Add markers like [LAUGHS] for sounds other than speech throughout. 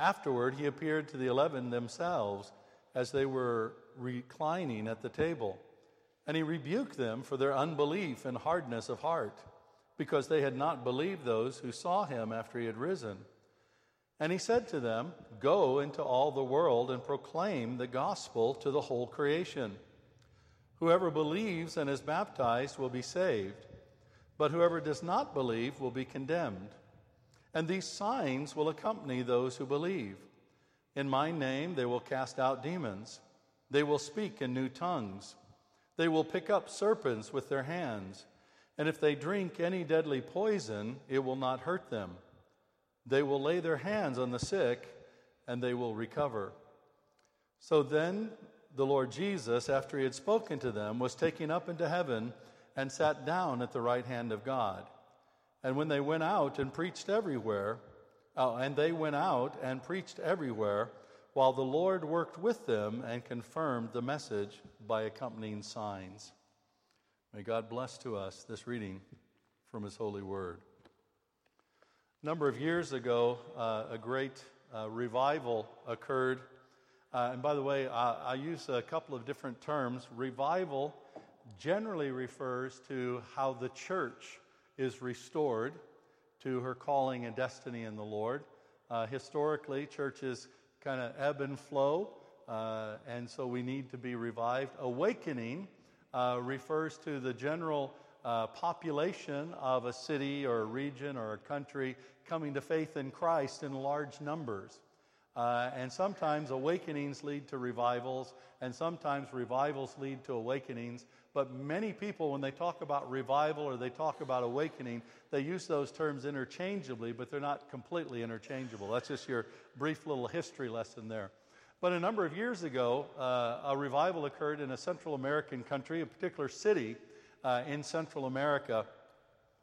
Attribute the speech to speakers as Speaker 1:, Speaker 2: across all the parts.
Speaker 1: Afterward, he appeared to the eleven themselves as they were reclining at the table. And he rebuked them for their unbelief and hardness of heart, because they had not believed those who saw him after he had risen. And he said to them, Go into all the world and proclaim the gospel to the whole creation. Whoever believes and is baptized will be saved, but whoever does not believe will be condemned. And these signs will accompany those who believe. In my name they will cast out demons. They will speak in new tongues. They will pick up serpents with their hands. And if they drink any deadly poison, it will not hurt them. They will lay their hands on the sick, and they will recover. So then the Lord Jesus, after he had spoken to them, was taken up into heaven and sat down at the right hand of God. And when they went out and preached everywhere, uh, and they went out and preached everywhere, while the Lord worked with them and confirmed the message by accompanying signs. May God bless to us this reading from His holy word. A number of years ago, uh, a great uh, revival occurred. Uh, and by the way, I, I use a couple of different terms. Revival generally refers to how the church is restored to her calling and destiny in the Lord. Uh, historically, churches kind of ebb and flow, uh, and so we need to be revived. Awakening uh, refers to the general uh, population of a city or a region or a country coming to faith in Christ in large numbers. Uh, and sometimes awakenings lead to revivals, and sometimes revivals lead to awakenings. But many people, when they talk about revival or they talk about awakening, they use those terms interchangeably, but they're not completely interchangeable. That's just your brief little history lesson there. But a number of years ago, uh, a revival occurred in a Central American country, a particular city uh, in Central America.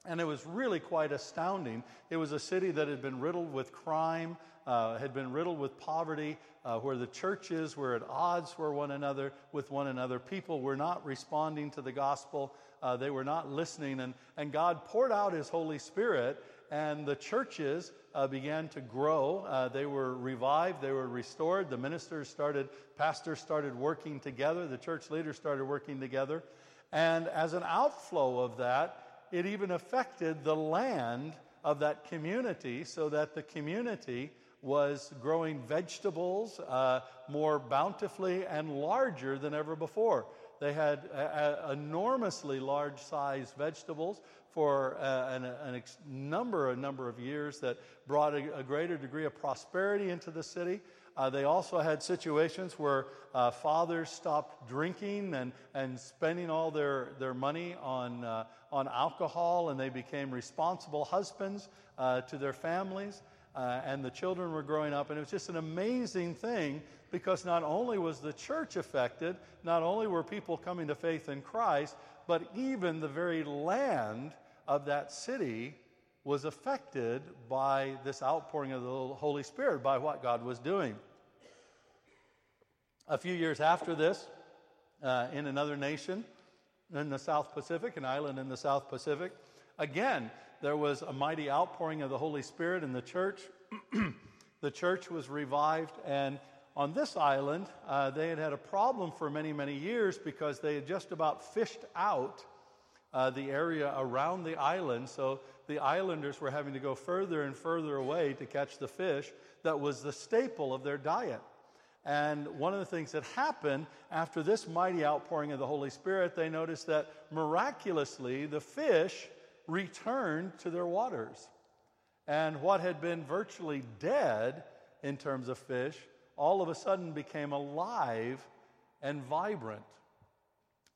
Speaker 1: And it was really quite astounding. It was a city that had been riddled with crime, uh, had been riddled with poverty, uh, where the churches were at odds for one another with one another. People were not responding to the gospel. Uh, they were not listening. And, and God poured out His Holy Spirit, and the churches uh, began to grow. Uh, they were revived. They were restored. The ministers started, pastors started working together. The church leaders started working together. And as an outflow of that, it even affected the land of that community so that the community was growing vegetables uh, more bountifully and larger than ever before. They had a, a enormously large sized vegetables for uh, an, an ex- number, a number of years that brought a, a, greater degree of prosperity into the city. Uh, they also had situations where uh, fathers stopped drinking and, and spending all their, their money on, uh, on alcohol, and they became responsible husbands uh, to their families uh, and the children were growing up. And it was just an amazing thing because not only was the church affected, not only were people coming to faith in Christ, but even the very land of that city was affected by this outpouring of the Holy Spirit, by what God was doing. A few years after this, uh, in another nation in the South Pacific, an island in the South Pacific, again, there was a mighty outpouring of the Holy Spirit in the church. [CLEARS THROAT] the church was revived, and on this island, uh, they had had a problem for many, many years because they had just about fished out uh, the area around the island. So the islanders were having to go further and further away to catch the fish that was the staple of their diet. And one of the things that happened after this mighty outpouring of the Holy Spirit, they noticed that miraculously the fish returned to their waters. And what had been virtually dead in terms of fish all of a sudden became alive and vibrant.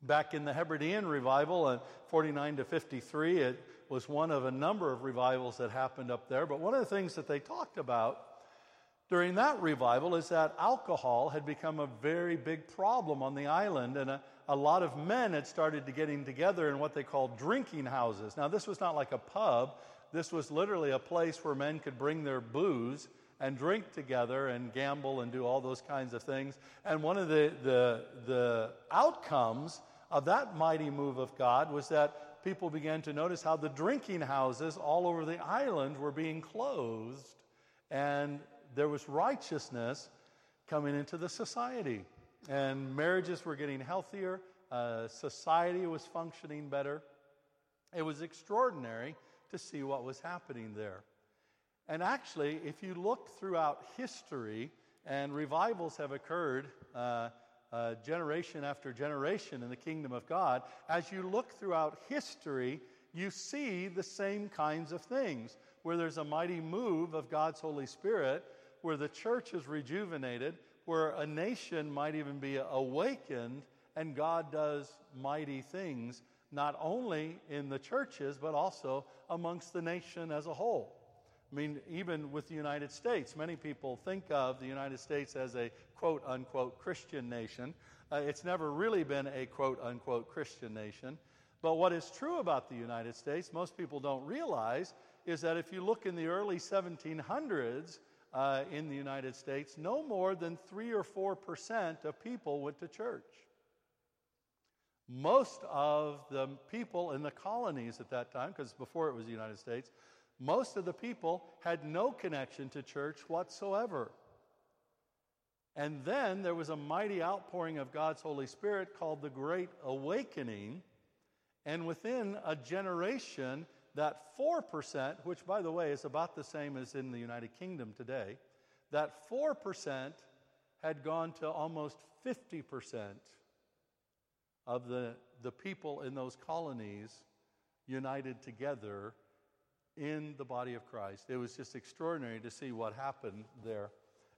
Speaker 1: Back in the Hebridean revival in 49 to 53, it was one of a number of revivals that happened up there. But one of the things that they talked about during that revival is that alcohol had become a very big problem on the island, and a, a lot of men had started to getting together in what they called drinking houses. Now, this was not like a pub, this was literally a place where men could bring their booze and drink together and gamble and do all those kinds of things. And one of the, the, the outcomes of that mighty move of God was that people began to notice how the drinking houses all over the island were being closed and there was righteousness coming into the society. And marriages were getting healthier, uh, society was functioning better. It was extraordinary to see what was happening there. And actually, if you look throughout history, and revivals have occurred uh, uh, generation after generation in the kingdom of God, as you look throughout history, you see the same kinds of things where there's a mighty move of God's Holy Spirit, where the church is rejuvenated, where a nation might even be awakened, and God does mighty things, not only in the churches, but also amongst the nation as a whole. I mean, even with the United States, many people think of the United States as a quote unquote Christian nation. Uh, it's never really been a quote unquote Christian nation. But what is true about the United States, most people don't realize, is that if you look in the early 1700s uh, in the United States, no more than 3 or 4 percent of people went to church. Most of the people in the colonies at that time, because before it was the United States, most of the people had no connection to church whatsoever. And then there was a mighty outpouring of God's Holy Spirit called the Great Awakening. And within a generation, that 4%, which by the way is about the same as in the United Kingdom today, that 4% had gone to almost 50% of the, the people in those colonies united together in the body of Christ. It was just extraordinary to see what happened there.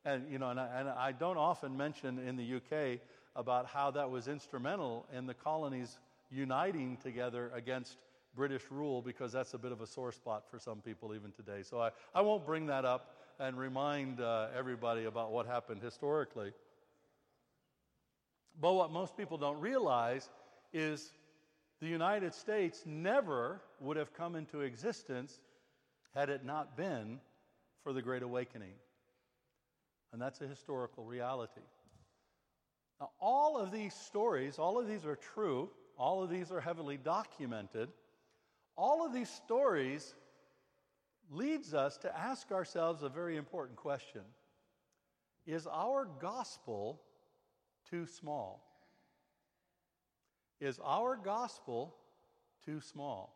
Speaker 1: And, you know, and I, and I don't often mention in the UK about how that was instrumental in the colonies uniting together against British rule because that's a bit of a sore spot for some people even today. So I, I won't bring that up and remind uh, everybody about what happened historically. But what most people don't realize is the United States never would have come into existence had it not been for the Great Awakening. And that's a historical reality. Now, all of these stories, all of these are true, all of these are heavily documented. All of these stories leads us to ask ourselves a very important question. Is our gospel too small? Is our gospel too small?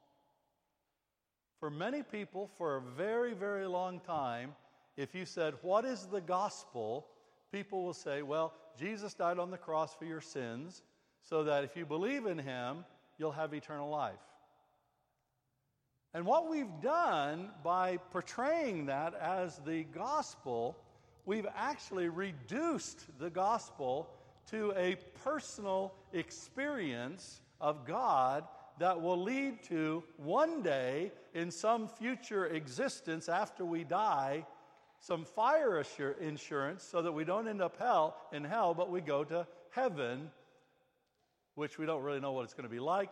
Speaker 1: For many people, for a very, very long time, if you said, What is the gospel? people will say, Well, Jesus died on the cross for your sins, so that if you believe in him, you'll have eternal life. And what we've done by portraying that as the gospel, we've actually reduced the gospel to a personal experience of God that will lead to one day in some future existence after we die some fire assur- insurance so that we don't end up hell in hell but we go to heaven which we don't really know what it's going to be like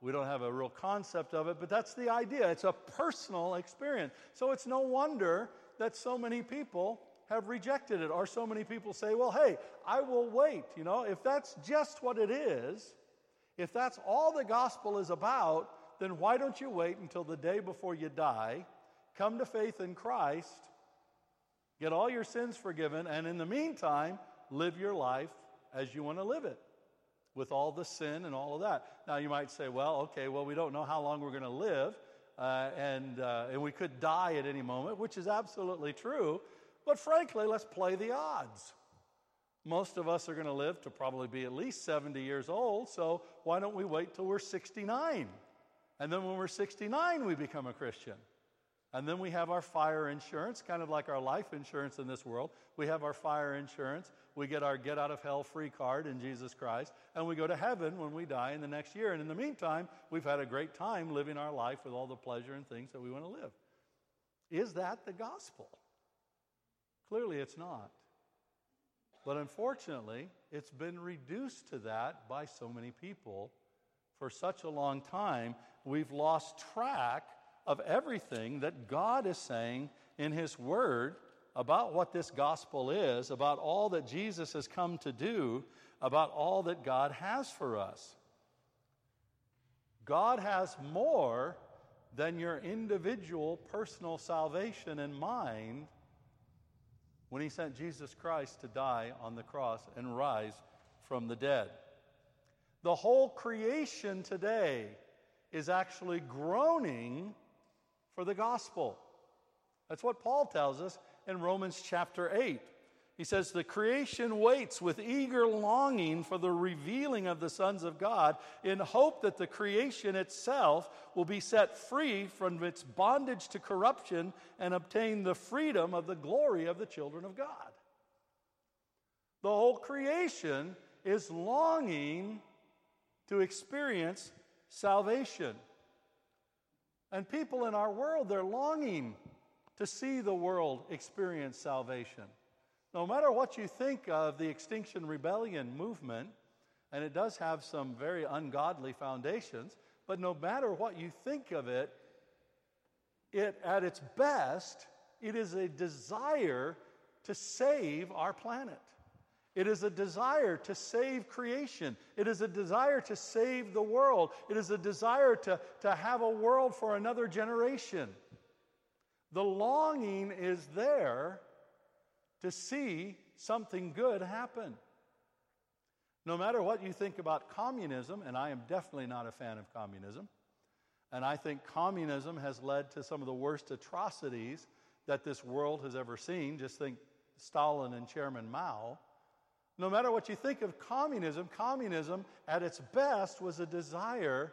Speaker 1: we don't have a real concept of it but that's the idea. It's a personal experience. So it's no wonder that so many people have rejected it, or so many people say, well, hey, I will wait. You know, if that's just what it is, if that's all the gospel is about, then why don't you wait until the day before you die, come to faith in Christ, get all your sins forgiven, and in the meantime, live your life as you want to live it with all the sin and all of that. Now, you might say, well, okay, well, we don't know how long we're going to live, uh, and, uh, and we could die at any moment, which is absolutely true. But frankly, let's play the odds. Most of us are going to live to probably be at least 70 years old, so why don't we wait till we're 69? And then when we're 69, we become a Christian. And then we have our fire insurance, kind of like our life insurance in this world. We have our fire insurance. We get our get out of hell free card in Jesus Christ. And we go to heaven when we die in the next year. And in the meantime, we've had a great time living our life with all the pleasure and things that we want to live. Is that the gospel? Clearly, it's not. But unfortunately, it's been reduced to that by so many people for such a long time. We've lost track of everything that God is saying in His Word about what this gospel is, about all that Jesus has come to do, about all that God has for us. God has more than your individual personal salvation in mind when He sent Jesus Christ to die on the cross and rise from the dead. The whole creation today is actually groaning for the gospel. That's what Paul tells us in Romans chapter 8. He says, The creation waits with eager longing for the revealing of the sons of God in hope that the creation itself will be set free from its bondage to corruption and obtain the freedom of the glory of the children of God. The whole creation is longing to experience salvation. And people in our world, they're longing to see the world experience salvation. No matter what you think of the Extinction Rebellion movement, and it does have some very ungodly foundations, but no matter what you think of it, it at its best, it is a desire to save our planet. It is a desire to save creation. It is a desire to save the world. It is a desire to, to have a world for another generation. The longing is there to see something good happen. No matter what you think about communism, and I am definitely not a fan of communism, and I think communism has led to some of the worst atrocities that this world has ever seen. Just think Stalin and Chairman Mao. No matter what you think of communism, communism at its best was a desire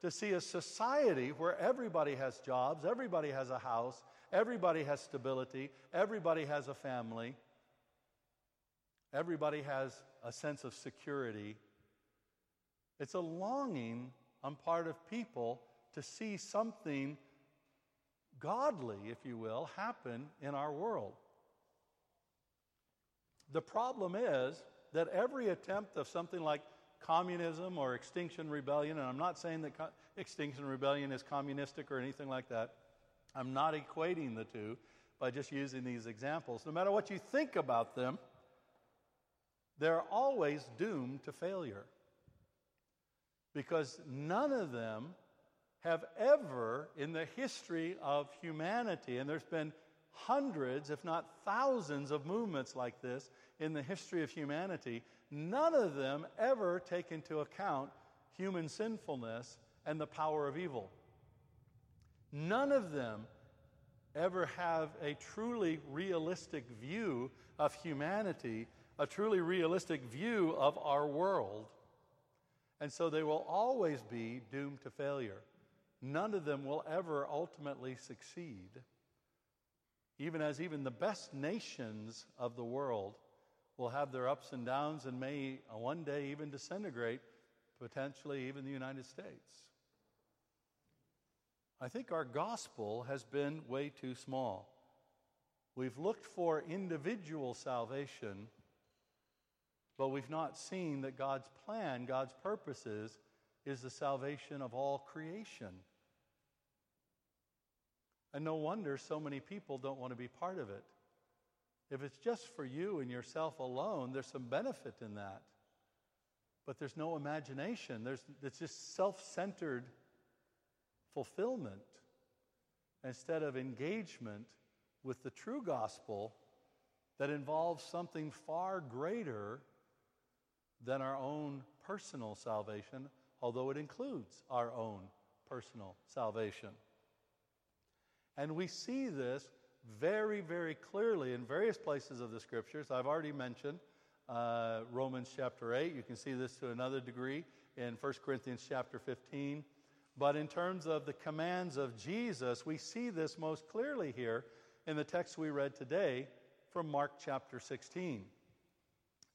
Speaker 1: to see a society where everybody has jobs, everybody has a house, everybody has stability, everybody has a family, everybody has a sense of security. It's a longing on part of people to see something godly, if you will, happen in our world. The problem is that every attempt of something like communism or Extinction Rebellion, and I'm not saying that co- Extinction Rebellion is communistic or anything like that, I'm not equating the two by just using these examples. No matter what you think about them, they're always doomed to failure because none of them have ever, in the history of humanity, and there's been hundreds, if not thousands, of movements like this in the history of humanity, none of them ever take into account human sinfulness and the power of evil. None of them ever have a truly realistic view of humanity, a truly realistic view of our world. And so they will always be doomed to failure. None of them will ever ultimately succeed even as even the best nations of the world will have their ups and downs and may uh, one day even disintegrate, potentially even the United States. I think our gospel has been way too small. We've looked for individual salvation, but we've not seen that God's plan, God's purposes, is the salvation of all creation. And no wonder so many people don't want to be part of it. If it's just for you and yourself alone, there's some benefit in that. But there's no imagination. There's, it's just self centered fulfillment instead of engagement with the true gospel that involves something far greater than our own personal salvation, although it includes our own personal salvation. And we see this very, very clearly in various places of the scriptures. I've already mentioned uh, Romans chapter 8. You can see this to another degree in 1 Corinthians chapter 15. But in terms of the commands of Jesus, we see this most clearly here in the text we read today from Mark chapter 16.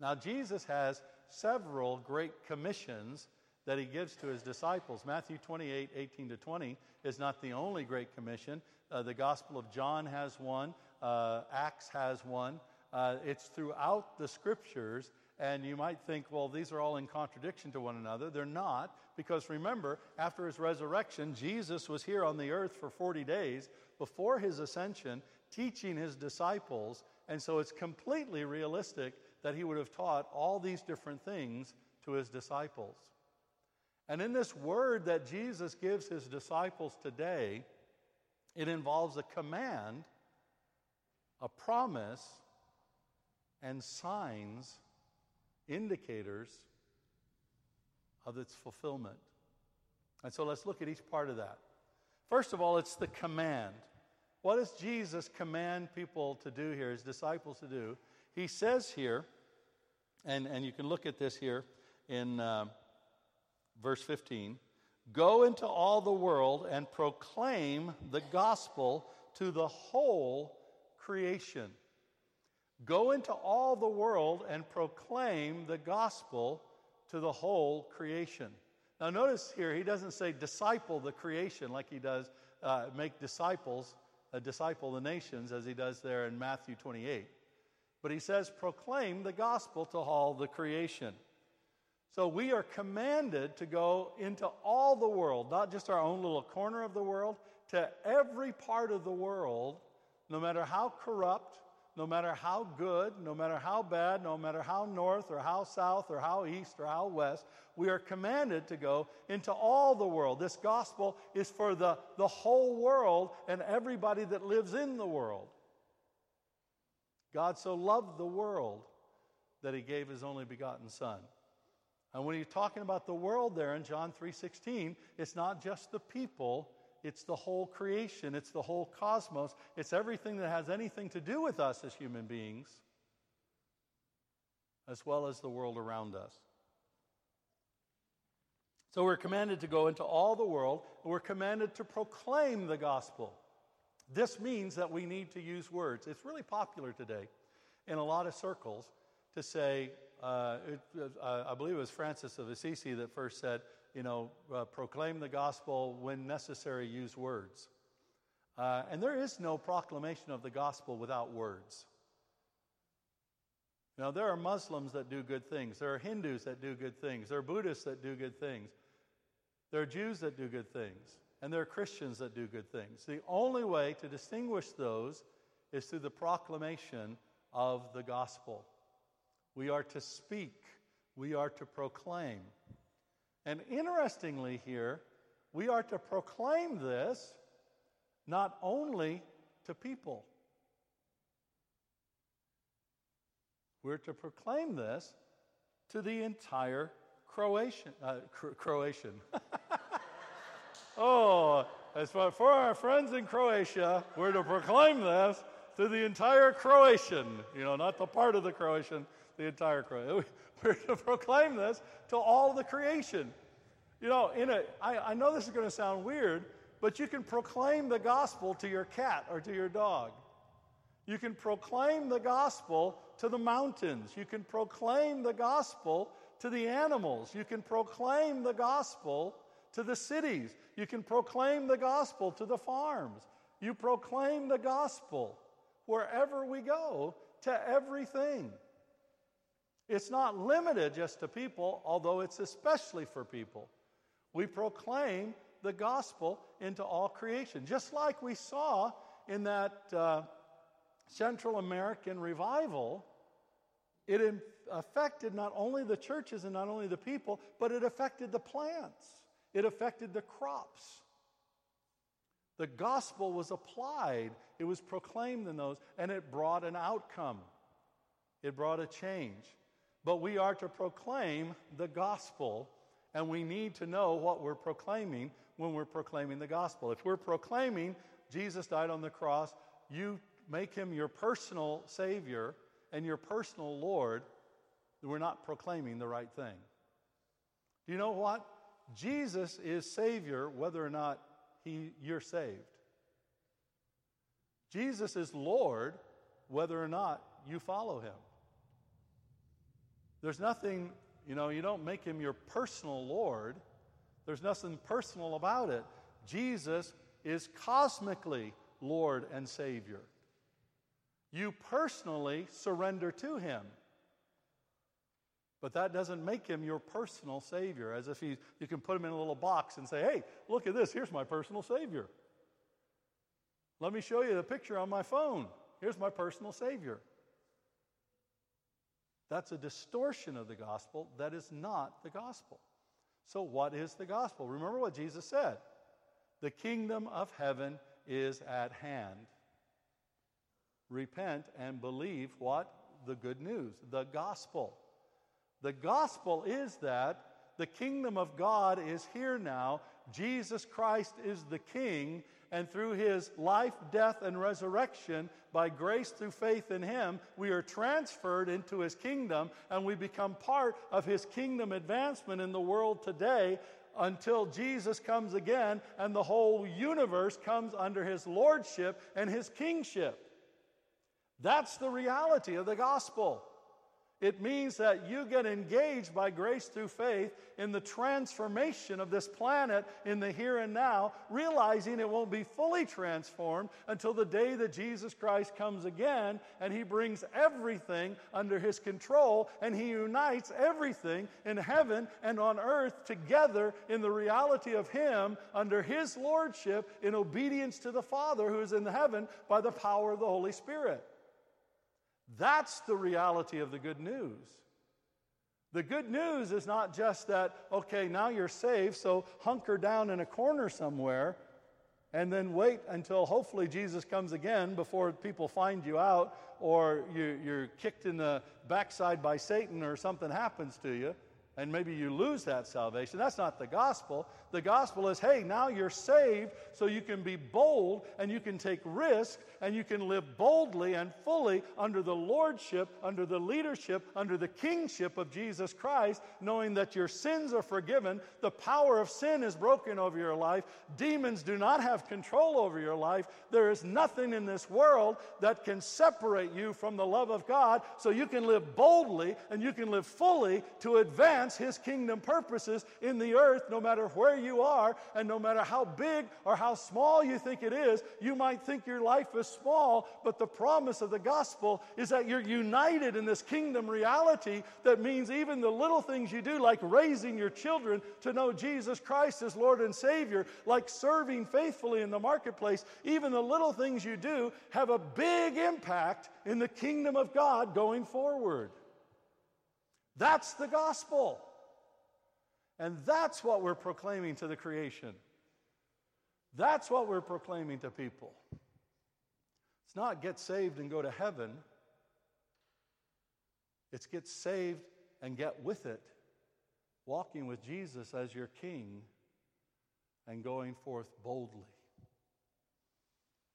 Speaker 1: Now, Jesus has several great commissions that he gives to his disciples. Matthew 28 18 to 20 is not the only great commission. Uh, the Gospel of John has one, uh, Acts has one. Uh, it's throughout the scriptures, and you might think, well, these are all in contradiction to one another. They're not, because remember, after his resurrection, Jesus was here on the earth for 40 days before his ascension, teaching his disciples, and so it's completely realistic that he would have taught all these different things to his disciples. And in this word that Jesus gives his disciples today, it involves a command, a promise, and signs, indicators of its fulfillment. And so let's look at each part of that. First of all, it's the command. What does Jesus command people to do here, his disciples to do? He says here, and, and you can look at this here in. Uh, verse 15 Go into all the world and proclaim the gospel to the whole creation. Go into all the world and proclaim the gospel to the whole creation. Now, notice here, he doesn't say disciple the creation like he does uh, make disciples, uh, disciple the nations, as he does there in Matthew 28. But he says proclaim the gospel to all the creation. So we are commanded to go into all the world, not just our own little corner of the world, to every part of the world, no matter how corrupt, no matter how good, no matter how bad, no matter how north or how south or how east or how west, we are commanded to go into all the world. This gospel is for the, the whole world and everybody that lives in the world. God so loved the world that he gave his only begotten Son. And when he's talking about the world there in John 3:16, it's not just the people, it's the whole creation, it's the whole cosmos, it's everything that has anything to do with us as human beings, as well as the world around us. So we're commanded to go into all the world, and we're commanded to proclaim the gospel. This means that we need to use words. It's really popular today in a lot of circles to say, uh, it, uh, I believe it was Francis of Assisi that first said, you know, uh, proclaim the gospel when necessary, use words. Uh, and there is no proclamation of the gospel without words. Now, there are Muslims that do good things. There are Hindus that do good things. There are Buddhists that do good things. There are Jews that do good things. And there are Christians that do good things. The only way to distinguish those is through the proclamation of the gospel. We are to speak, we are to proclaim. And interestingly, here, we are to proclaim this not only to people, we're to proclaim this to the entire Croatian. Uh, Cro- Croatian. [LAUGHS] oh, as for, for our friends in Croatia, we're to proclaim this to the entire Croatian. You know, not the part of the Croatian, the entire creation. [LAUGHS] We're to proclaim this to all the creation. You know, in a, I, I know this is going to sound weird, but you can proclaim the gospel to your cat or to your dog. You can proclaim the gospel to the mountains. You can proclaim the gospel to the animals. You can proclaim the gospel to the cities. You can proclaim the gospel to the farms. You proclaim the gospel wherever we go to everything. It's not limited just to people, although it's especially for people. We proclaim the gospel into all creation, just like we saw in that uh, Central American revival. It affected not only the churches and not only the people, but it affected the plants, it affected the crops. The gospel was applied, it was proclaimed in those, and it brought an outcome. It brought a change. But we are to proclaim the gospel, and we need to know what we're proclaiming when we're proclaiming the gospel. If we're proclaiming Jesus died on the cross, you make him your personal Savior and your personal Lord, we're not proclaiming the right thing. Do you know what? Jesus is Savior whether or not he, you're saved. Jesus is Lord whether or not you follow him. There's nothing, you know, you don't make him your personal Lord. There's nothing personal about it. Jesus is cosmically Lord and Savior. You personally surrender to him. But that doesn't make him your personal Savior, as if he, you can put him in a little box and say, hey, look at this, here's my personal Savior. Let me show you the picture on my phone. Here's my personal Savior. That's a distortion of the gospel that is not the gospel. So, what is the gospel? Remember what Jesus said the kingdom of heaven is at hand. Repent and believe what? The good news, the gospel. The gospel is that the kingdom of God is here now. Jesus Christ is the king, and through his life, death, and resurrection, by grace through faith in him, we are transferred into his kingdom and we become part of his kingdom advancement in the world today until Jesus comes again and the whole universe comes under his lordship and his kingship. That's the reality of the gospel. It means that you get engaged by grace through faith in the transformation of this planet in the here and now, realizing it won't be fully transformed until the day that Jesus Christ comes again and he brings everything under his control and he unites everything in heaven and on earth together in the reality of him under his lordship in obedience to the Father who is in the heaven by the power of the Holy Spirit. That's the reality of the good news. The good news is not just that, okay, now you're saved, so hunker down in a corner somewhere and then wait until hopefully Jesus comes again before people find you out or you, are kicked in the backside by Satan or something happens to you and maybe you lose that salvation. That's not the gospel. The gospel is hey, now you're saved, so you can be bold and you can take risk and you can live boldly and fully under the lordship, under the leadership, under the kingship of Jesus Christ, knowing that your sins are forgiven, the power of sin is broken over your life, demons do not have control over your life. There is nothing in this world that can separate you from the love of God, so you can live boldly and you can live fully to advance His kingdom purposes in the earth, no matter where you are, and no matter how big or how small you think it is. You might think your life is small, but the promise of the gospel is that you're united in this kingdom reality that means even the little things you do, like raising your children to know Jesus Christ as Lord and Savior, like serving faithfully in the marketplace, even the little things you do have a big impact in the kingdom of God going forward. That's the gospel. And that's what we're proclaiming to the creation. That's what we're proclaiming to people. It's not get saved and go to heaven, it's get saved and get with it, walking with Jesus as your king and going forth boldly.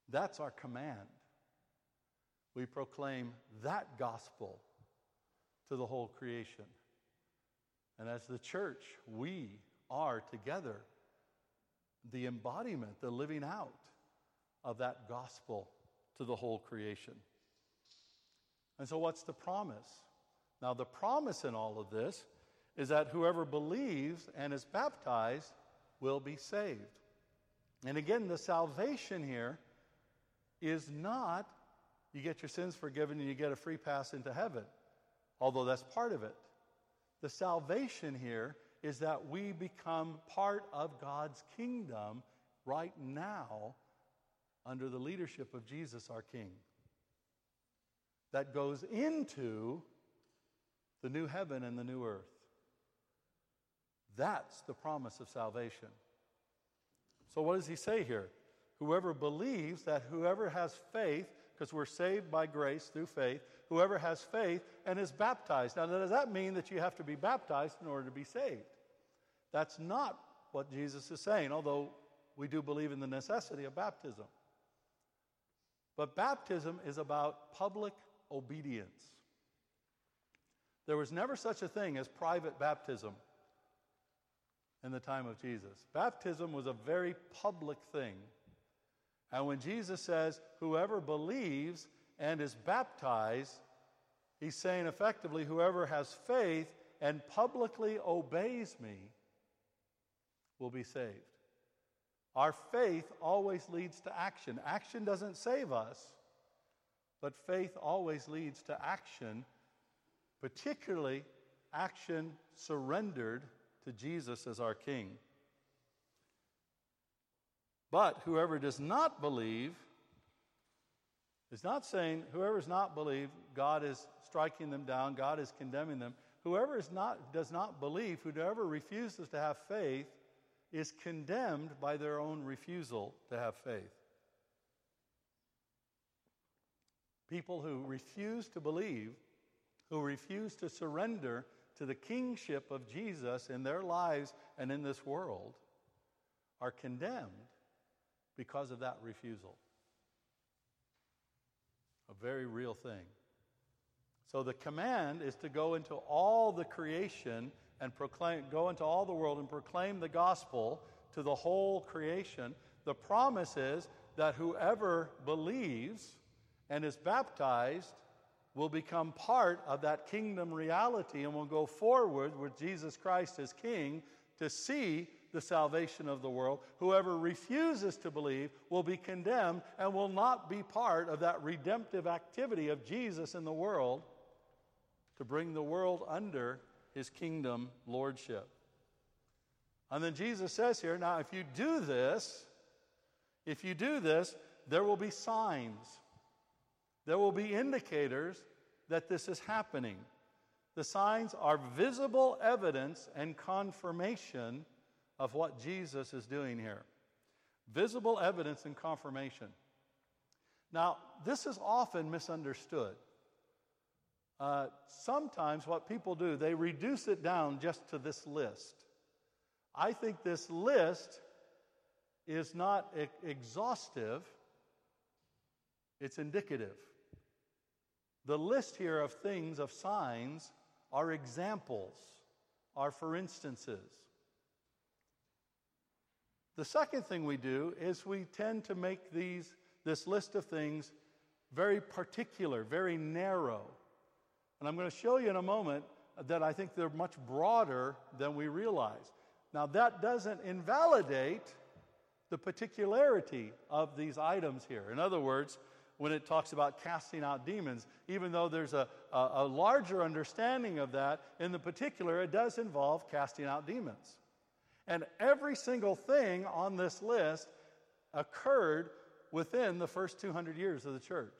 Speaker 1: That's our command. We proclaim that gospel to the whole creation. And as the church, we are together the embodiment, the living out of that gospel to the whole creation. And so, what's the promise? Now, the promise in all of this is that whoever believes and is baptized will be saved. And again, the salvation here is not you get your sins forgiven and you get a free pass into heaven although that's part of it. The salvation here is that we become part of God's kingdom right now under the leadership of Jesus, our King. That goes into the new heaven and the new earth. That's the promise of salvation. So, what does he say here? Whoever believes that whoever has faith, because we're saved by grace through faith, whoever has faith and is baptized. Now, does that mean that you have to be baptized in order to be saved? That's not what Jesus is saying, although we do believe in the necessity of baptism. But baptism is about public obedience. There was never such a thing as private baptism. in the time of Jesus. Baptism was a very public thing. And when Jesus says, whoever believes and is baptized, he's saying effectively, whoever has faith and publicly obeys me will be saved. Our faith always leads to action. Action doesn't save us, but faith always leads to action, particularly action surrendered to Jesus as our King. But whoever does not believe is not saying whoever does not believe, God is striking them down, God is condemning them. Whoever is not, does not believe, whoever refuses to have faith, is condemned by their own refusal to have faith. People who refuse to believe, who refuse to surrender to the kingship of Jesus in their lives and in this world, are condemned because of that refusal. A very real thing. So the command is to go into all the creation and proclaim, go into all the world and proclaim the gospel to the whole creation. The promise is that whoever believes and is baptized will become part of that kingdom reality and will go forward with Jesus Christ as King to see the salvation of the world. Whoever refuses to believe will be condemned and will not be part of that redemptive activity of Jesus in the world to bring the world under his kingdom lordship. And then Jesus says here, now if you do this, if you do this, there will be signs. There will be indicators that this is happening. The signs are visible evidence and confirmation of what Jesus is doing here. Visible evidence and confirmation. Now, this is often misunderstood. Uh, sometimes what people do, they reduce it down just to this list. I think this list is not e- exhaustive, it's indicative. The list here of things, of signs, are examples, are for instances. The second thing we do is we tend to make these, this list of things very particular, very narrow. And I'm going to show you in a moment that I think they're much broader than we realize. Now, that doesn't invalidate the particularity of these items here. In other words, when it talks about casting out demons, even though there's a, a, a, larger understanding of that, in the particular, it does involve casting out demons. And every single thing on this list occurred within the first 200 years of the church.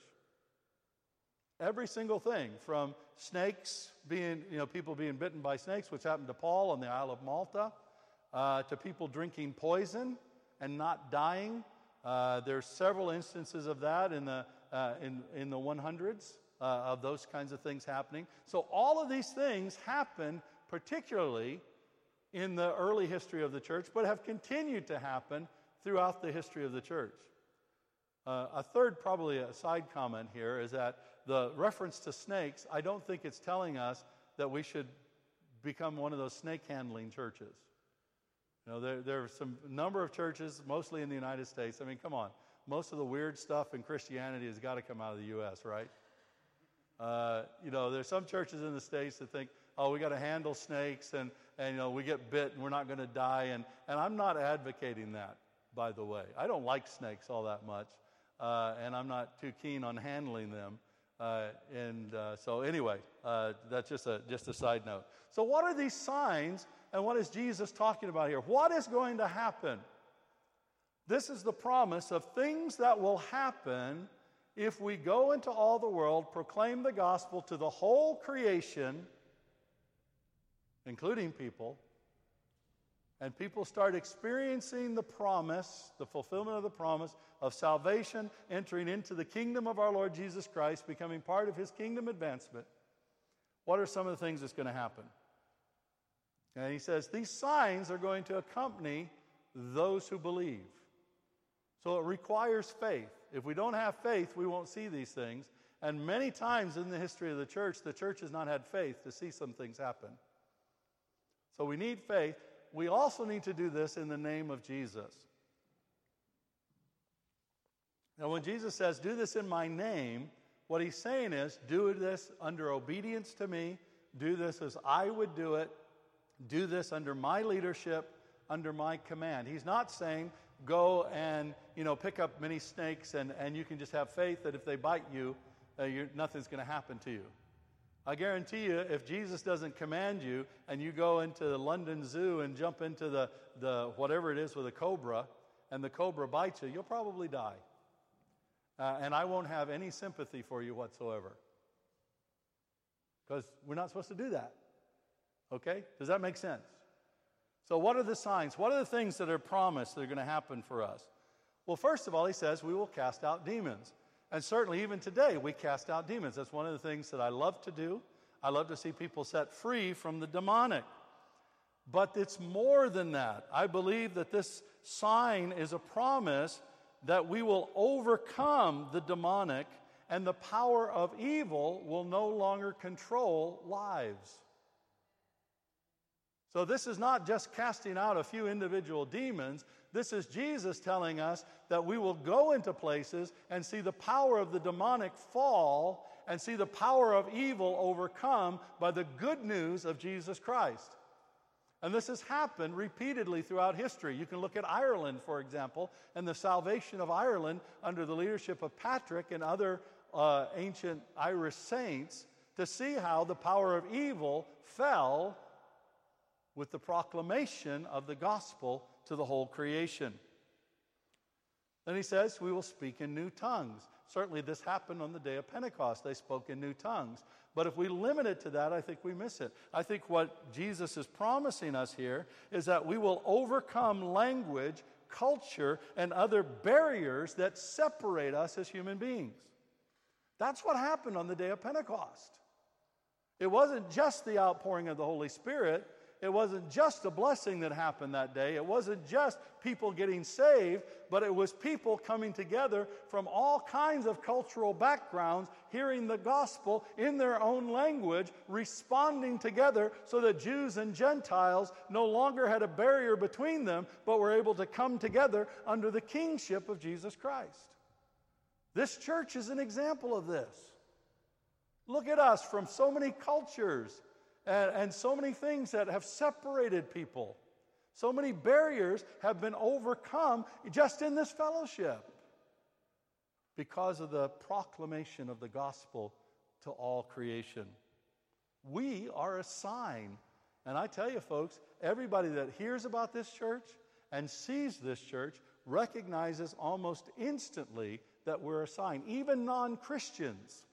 Speaker 1: Every single thing from snakes being, you know, people being bitten by snakes, which happened to Paul on the Isle of Malta, uh, to people drinking poison and not dying. Uh, there's several instances of that in the, uh, in, in the 100s uh, of those kinds of things happening. So all of these things happened particularly in the early history of the church, but have continued to happen throughout the history of the church. Uh, a third, probably a side comment here, is that the reference to snakes, I don't think it's telling us that we should become one of those snake handling churches. You know, there, there are some number of churches, mostly in the United States. I mean, come on. Most of the weird stuff in Christianity has got to come out of the U.S., right? Uh, you know, there's some churches in the States that think, oh, we got to handle snakes and, and, you know, we get bit and we're not going to die. And, and I'm not advocating that, by the way. I don't like snakes all that much, uh, and I'm not too keen on handling them. Uh, and uh, so, anyway, uh, that's just a, just a side note. So, what are these signs, and what is Jesus talking about here? What is going to happen? This is the promise of things that will happen if we go into all the world, proclaim the gospel to the whole creation, including people, and people start experiencing the promise, the fulfillment of the promise of salvation, entering into the kingdom of our Lord Jesus Christ, becoming part of his kingdom advancement, what are some of the things that's going to happen? And he says, These signs are going to accompany those who believe. So it requires faith. If we don't have faith, we won't see these things. And many times in the history of the church, the church has not had faith to see some things happen. So we need faith. we also need to do this in the name of Jesus. Now, when Jesus says, Do this in my name, what he's saying is, Do this under obedience to me, do this as I would do it, do this under my leadership, under my command. He's not saying, Go and you know pick up many snakes and, and you can just have faith that if they bite you, uh, nothing's going to happen to you. I guarantee you, if Jesus doesn't command you and you go into the London Zoo and jump into the, the whatever it is with a cobra, and the cobra bites you, you'll probably die. Uh, and I won't have any sympathy for you whatsoever. Because we're not supposed to do that. Okay? Does that make sense? So, what are the signs? What are the things that are promised that are going to happen for us? Well, first of all, he says we will cast out demons. And certainly, even today, we cast out demons. That's one of the things that I love to do. I love to see people set free from the demonic. But it's more than that. I believe that this sign is a promise that we will overcome the demonic and the power of evil will no longer control lives. So, this is not just casting out a few individual demons. This is Jesus telling us that we will go into places and see the power of the demonic fall and see the power of evil overcome by the good news of Jesus Christ. And this has happened repeatedly throughout history. You can look at Ireland, for example, and the salvation of Ireland under the leadership of Patrick and other uh, ancient Irish saints to see how the power of evil fell with the proclamation of the gospel to the whole creation. Then he says, We will speak in new tongues. Certainly, this happened on the day of Pentecost. They spoke in new tongues. But if we limit it to that, I think we miss it. I think what Jesus is promising us here is that we will overcome language, culture, and other barriers that separate us as human beings. That's what happened on the day of Pentecost. It wasn't just the outpouring of the Holy Spirit, it wasn't just a blessing that happened that day. It wasn't just people getting saved, but it was people coming together from all kinds of cultural backgrounds, hearing the gospel in their own language, responding together so that Jews and Gentiles no longer had a barrier between them, but were able to come together under the kingship of Jesus Christ. This church is an example of this. Look at us from so many cultures and, and so many things that have separated people. So many barriers have been overcome just in this fellowship because of the proclamation of the gospel to all creation. We are a sign. And I tell you, folks, everybody that hears about this church and sees this church recognizes almost instantly that we're a sign, even non Christians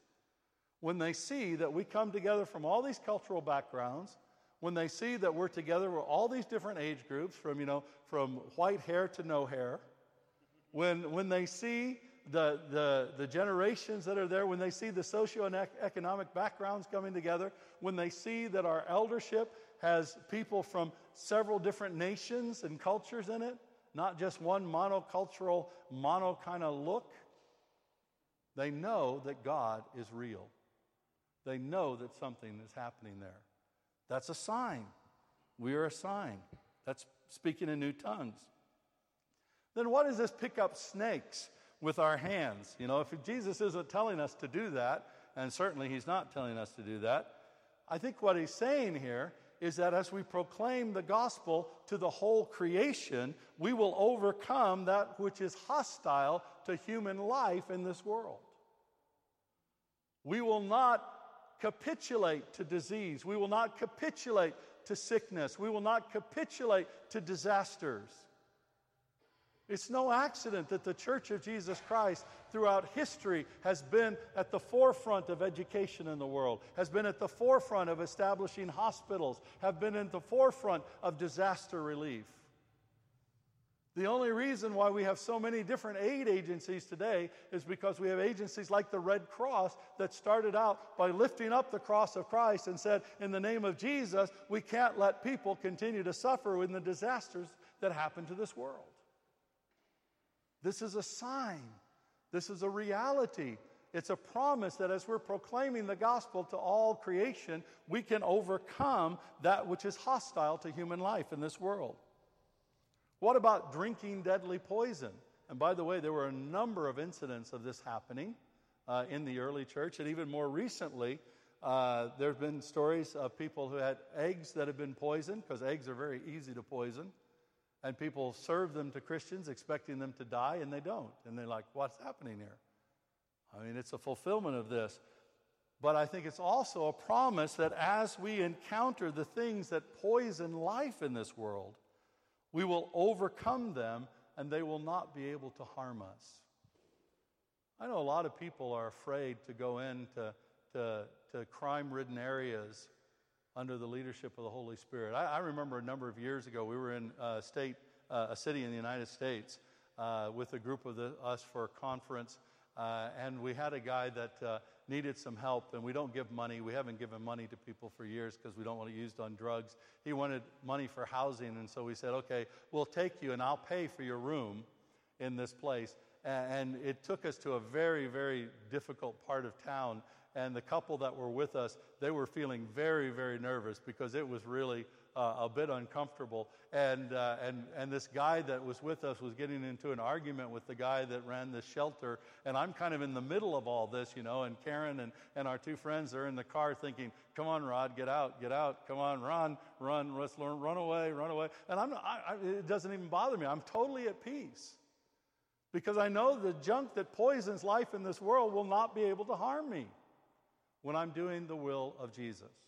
Speaker 1: when they see that we come together from all these cultural backgrounds, when they see that we're together with all these different age groups, from, you know, from white hair to no hair, when, when they see the, the, the generations that are there, when they see the socio-economic backgrounds coming together, when they see that our eldership has people from several different nations and cultures in it, not just one monocultural, mono kind of look, they know that God is real. They know that something is happening there. That's a sign. We are a sign. That's speaking in new tongues. Then what is this pick up snakes with our hands? You know, if Jesus isn't telling us to do that, and certainly he's not telling us to do that, I think what he's saying here is that as we proclaim the gospel to the whole creation, we will overcome that which is hostile to human life in this world. We will not capitulate to disease. We will not capitulate to sickness. We will not capitulate to disasters. It's no accident that the Church of Jesus Christ throughout history has been at the forefront of education in the world, has been at the forefront of establishing hospitals, have been at the forefront of disaster relief. The only reason why we have so many different aid agencies today is because we have agencies like the Red Cross that started out by lifting up the cross of Christ and said, in the name of Jesus, we can't let people continue to suffer in the disasters that happen to this world. This is a sign, this is a reality. It's a promise that as we're proclaiming the gospel to all creation, we can overcome that which is hostile to human life in this world. What about drinking deadly poison? And by the way, there were a number of incidents of this happening uh, in the early church, and even more recently, uh, there have been stories of people who had eggs that have been poisoned, because eggs are very easy to poison. And people serve them to Christians expecting them to die, and they don't. And they're like, what's happening here? I mean, it's a fulfillment of this. But I think it's also a promise that as we encounter the things that poison life in this world, we will overcome them and they will not be able to harm us. I know a lot of people are afraid to go into to, to crime ridden areas under the leadership of the Holy Spirit. I, I remember a number of years ago, we were in a state, uh, a city in the United States, uh, with a group of the, us for a conference, uh, and we had a guy that uh, needed some help, and we don't give money. We haven't given money to people for years because we don't want it used on drugs. He wanted money for housing, and so we said, okay, we'll take you, and I'll pay for your room in this place. And it took us to a very, very difficult part of town and the couple that were with us, they were feeling very, very nervous because it was really uh, a bit uncomfortable. And, uh, and, and this guy that was with us was getting into an argument with the guy that ran the shelter. And I'm kind of in the middle of all this, you know, and Karen and, and our two friends are in the car thinking, come on, Rod, get out, get out, come on, run, run, run, run away, run away. And I'm, I, I, it doesn't even bother me. I'm totally at peace because I know the junk that poisons life in this world will not be able to harm me when I'm doing the will of Jesus.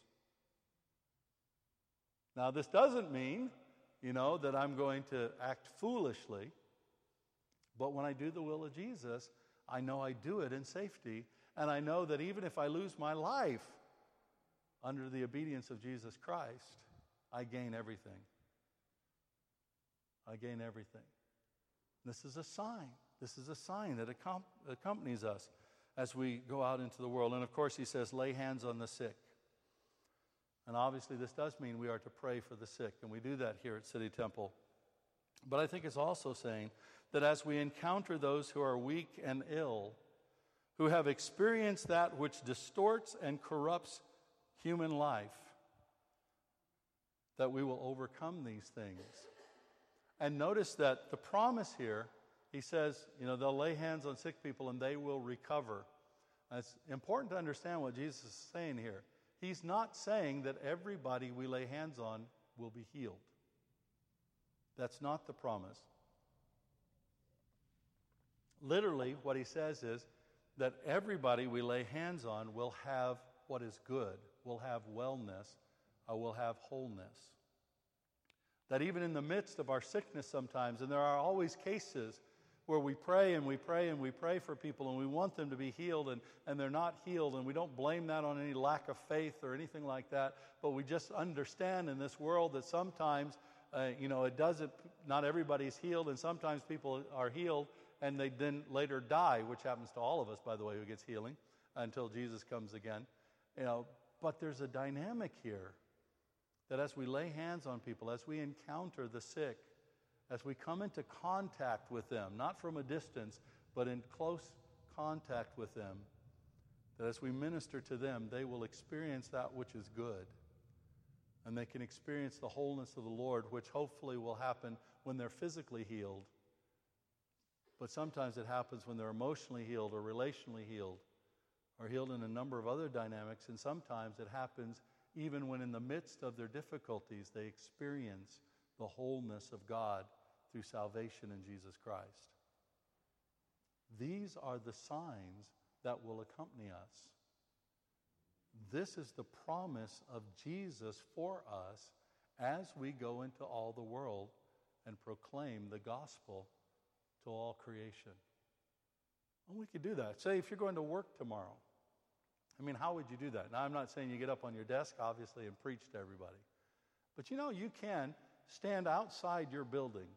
Speaker 1: Now, this doesn't mean, you know, that I'm going to act foolishly, but when I do the will of Jesus, I know I do it in safety, and I know that even if I lose my life under the obedience of Jesus Christ, I gain everything. I gain everything. This is a sign. This is a sign that accompanies us as we go out into the world. And of course, he says, lay hands on the sick. And obviously, this does mean we are to pray for the sick, and we do that here at City Temple. But I think it's also saying that as we encounter those who are weak and ill, who have experienced that which distorts and corrupts human life, that we will overcome these things. And notice that the promise here he says, you know, they'll lay hands on sick people and they will recover. And it's important to understand what Jesus is saying here. He's not saying that everybody we lay hands on will be healed. That's not the promise. Literally, what he says is that everybody we lay hands on will have what is good, will have wellness, or will have wholeness. That even in the midst of our sickness sometimes, and there are always cases where we pray and we pray and we pray for people and we want them to be healed and, and they're not healed. And we don't blame that on any lack of faith or anything like that. But we just understand in this world that sometimes, uh, you know, it doesn't, not everybody's healed. And sometimes people are healed and they then later die, which happens to all of us, by the way, who gets healing until Jesus comes again. You know, but there's a dynamic here that as we lay hands on people, as we encounter the sick, as we come into contact with them, not from a distance, but in close contact with them, that as we minister to them, they will experience that which is good. And they can experience the wholeness of the Lord, which hopefully will happen when they're physically healed. But sometimes it happens when they're emotionally healed or relationally healed or healed in a number of other dynamics. And sometimes it happens even when, in the midst of their difficulties, they experience the wholeness of God through salvation in Jesus Christ. These are the signs that will accompany us. This is the promise of Jesus for us as we go into all the world and proclaim the gospel to all creation. And we could do that. Say, if you're going to work tomorrow, I mean, how would you do that? Now, I'm not saying you get up on your desk, obviously, and preach to everybody. But you know, you can stand outside your building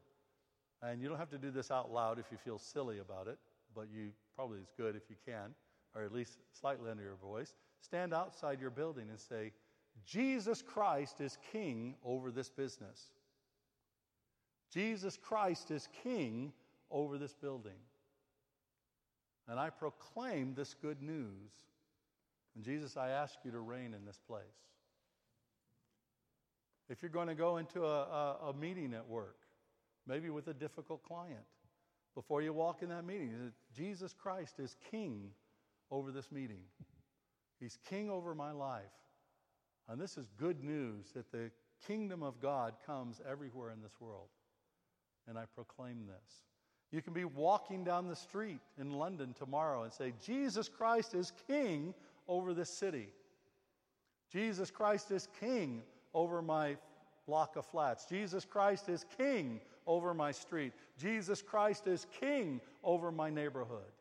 Speaker 1: and you don't have to do this out loud if you feel silly about it, but you probably is good if you can, or at least slightly under your voice. Stand outside your building and say, Jesus Christ is king over this business. Jesus Christ is king over this building. and I proclaim this good news. And Jesus, I ask you to reign in this place. If you're going to go into a, a, a meeting at work, maybe with a difficult client, before you walk in that meeting, Jesus Christ is king over this meeting. He's king over my life. And this is good news that the kingdom of God comes everywhere in this world. And I proclaim this. You can be walking down the street in London tomorrow and say, Jesus Christ is king over this city. Jesus Christ is king over my block of flats. Jesus Christ is king over my street. Jesus Christ is king over my neighborhood.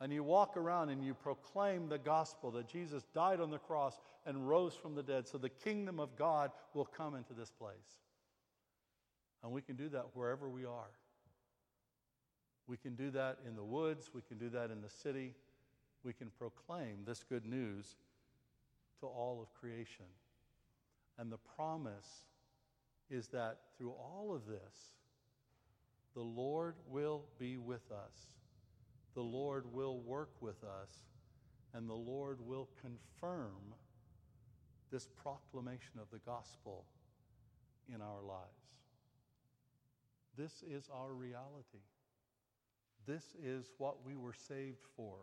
Speaker 1: And you walk around and you proclaim the gospel that Jesus died on the cross and rose from the dead so the kingdom of God will come into this place. And we can do that wherever we are. We can do that in the woods, we can do that in the city. We can proclaim this good news to all of creation. And the promise is that through all of this, the Lord will be with us. The Lord will work with us. And the Lord will confirm this proclamation of the gospel in our lives. This is our reality. This is what we were saved for.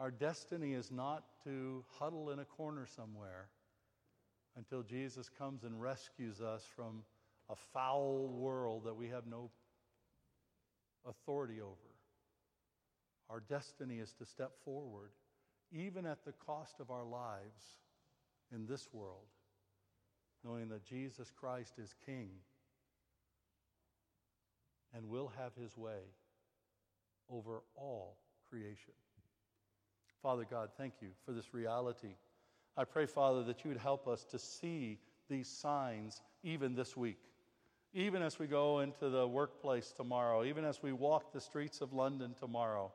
Speaker 1: Our destiny is not to huddle in a corner somewhere until Jesus comes and rescues us from a foul world that we have no authority over. Our destiny is to step forward, even at the cost of our lives in this world, knowing that Jesus Christ is King and will have his way over all creation. Father God, thank you for this reality. I pray, Father, that you would help us to see these signs even this week. Even as we go into the workplace tomorrow, even as we walk the streets of London tomorrow,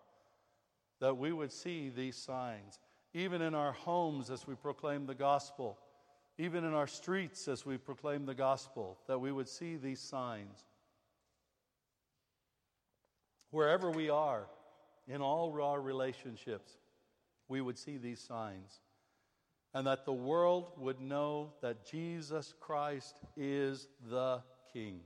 Speaker 1: that we would see these signs. Even in our homes as we proclaim the gospel, even in our streets as we proclaim the gospel, that we would see these signs wherever we are, in all our relationships, we would see these signs. And that the world would know that Jesus Christ is the King.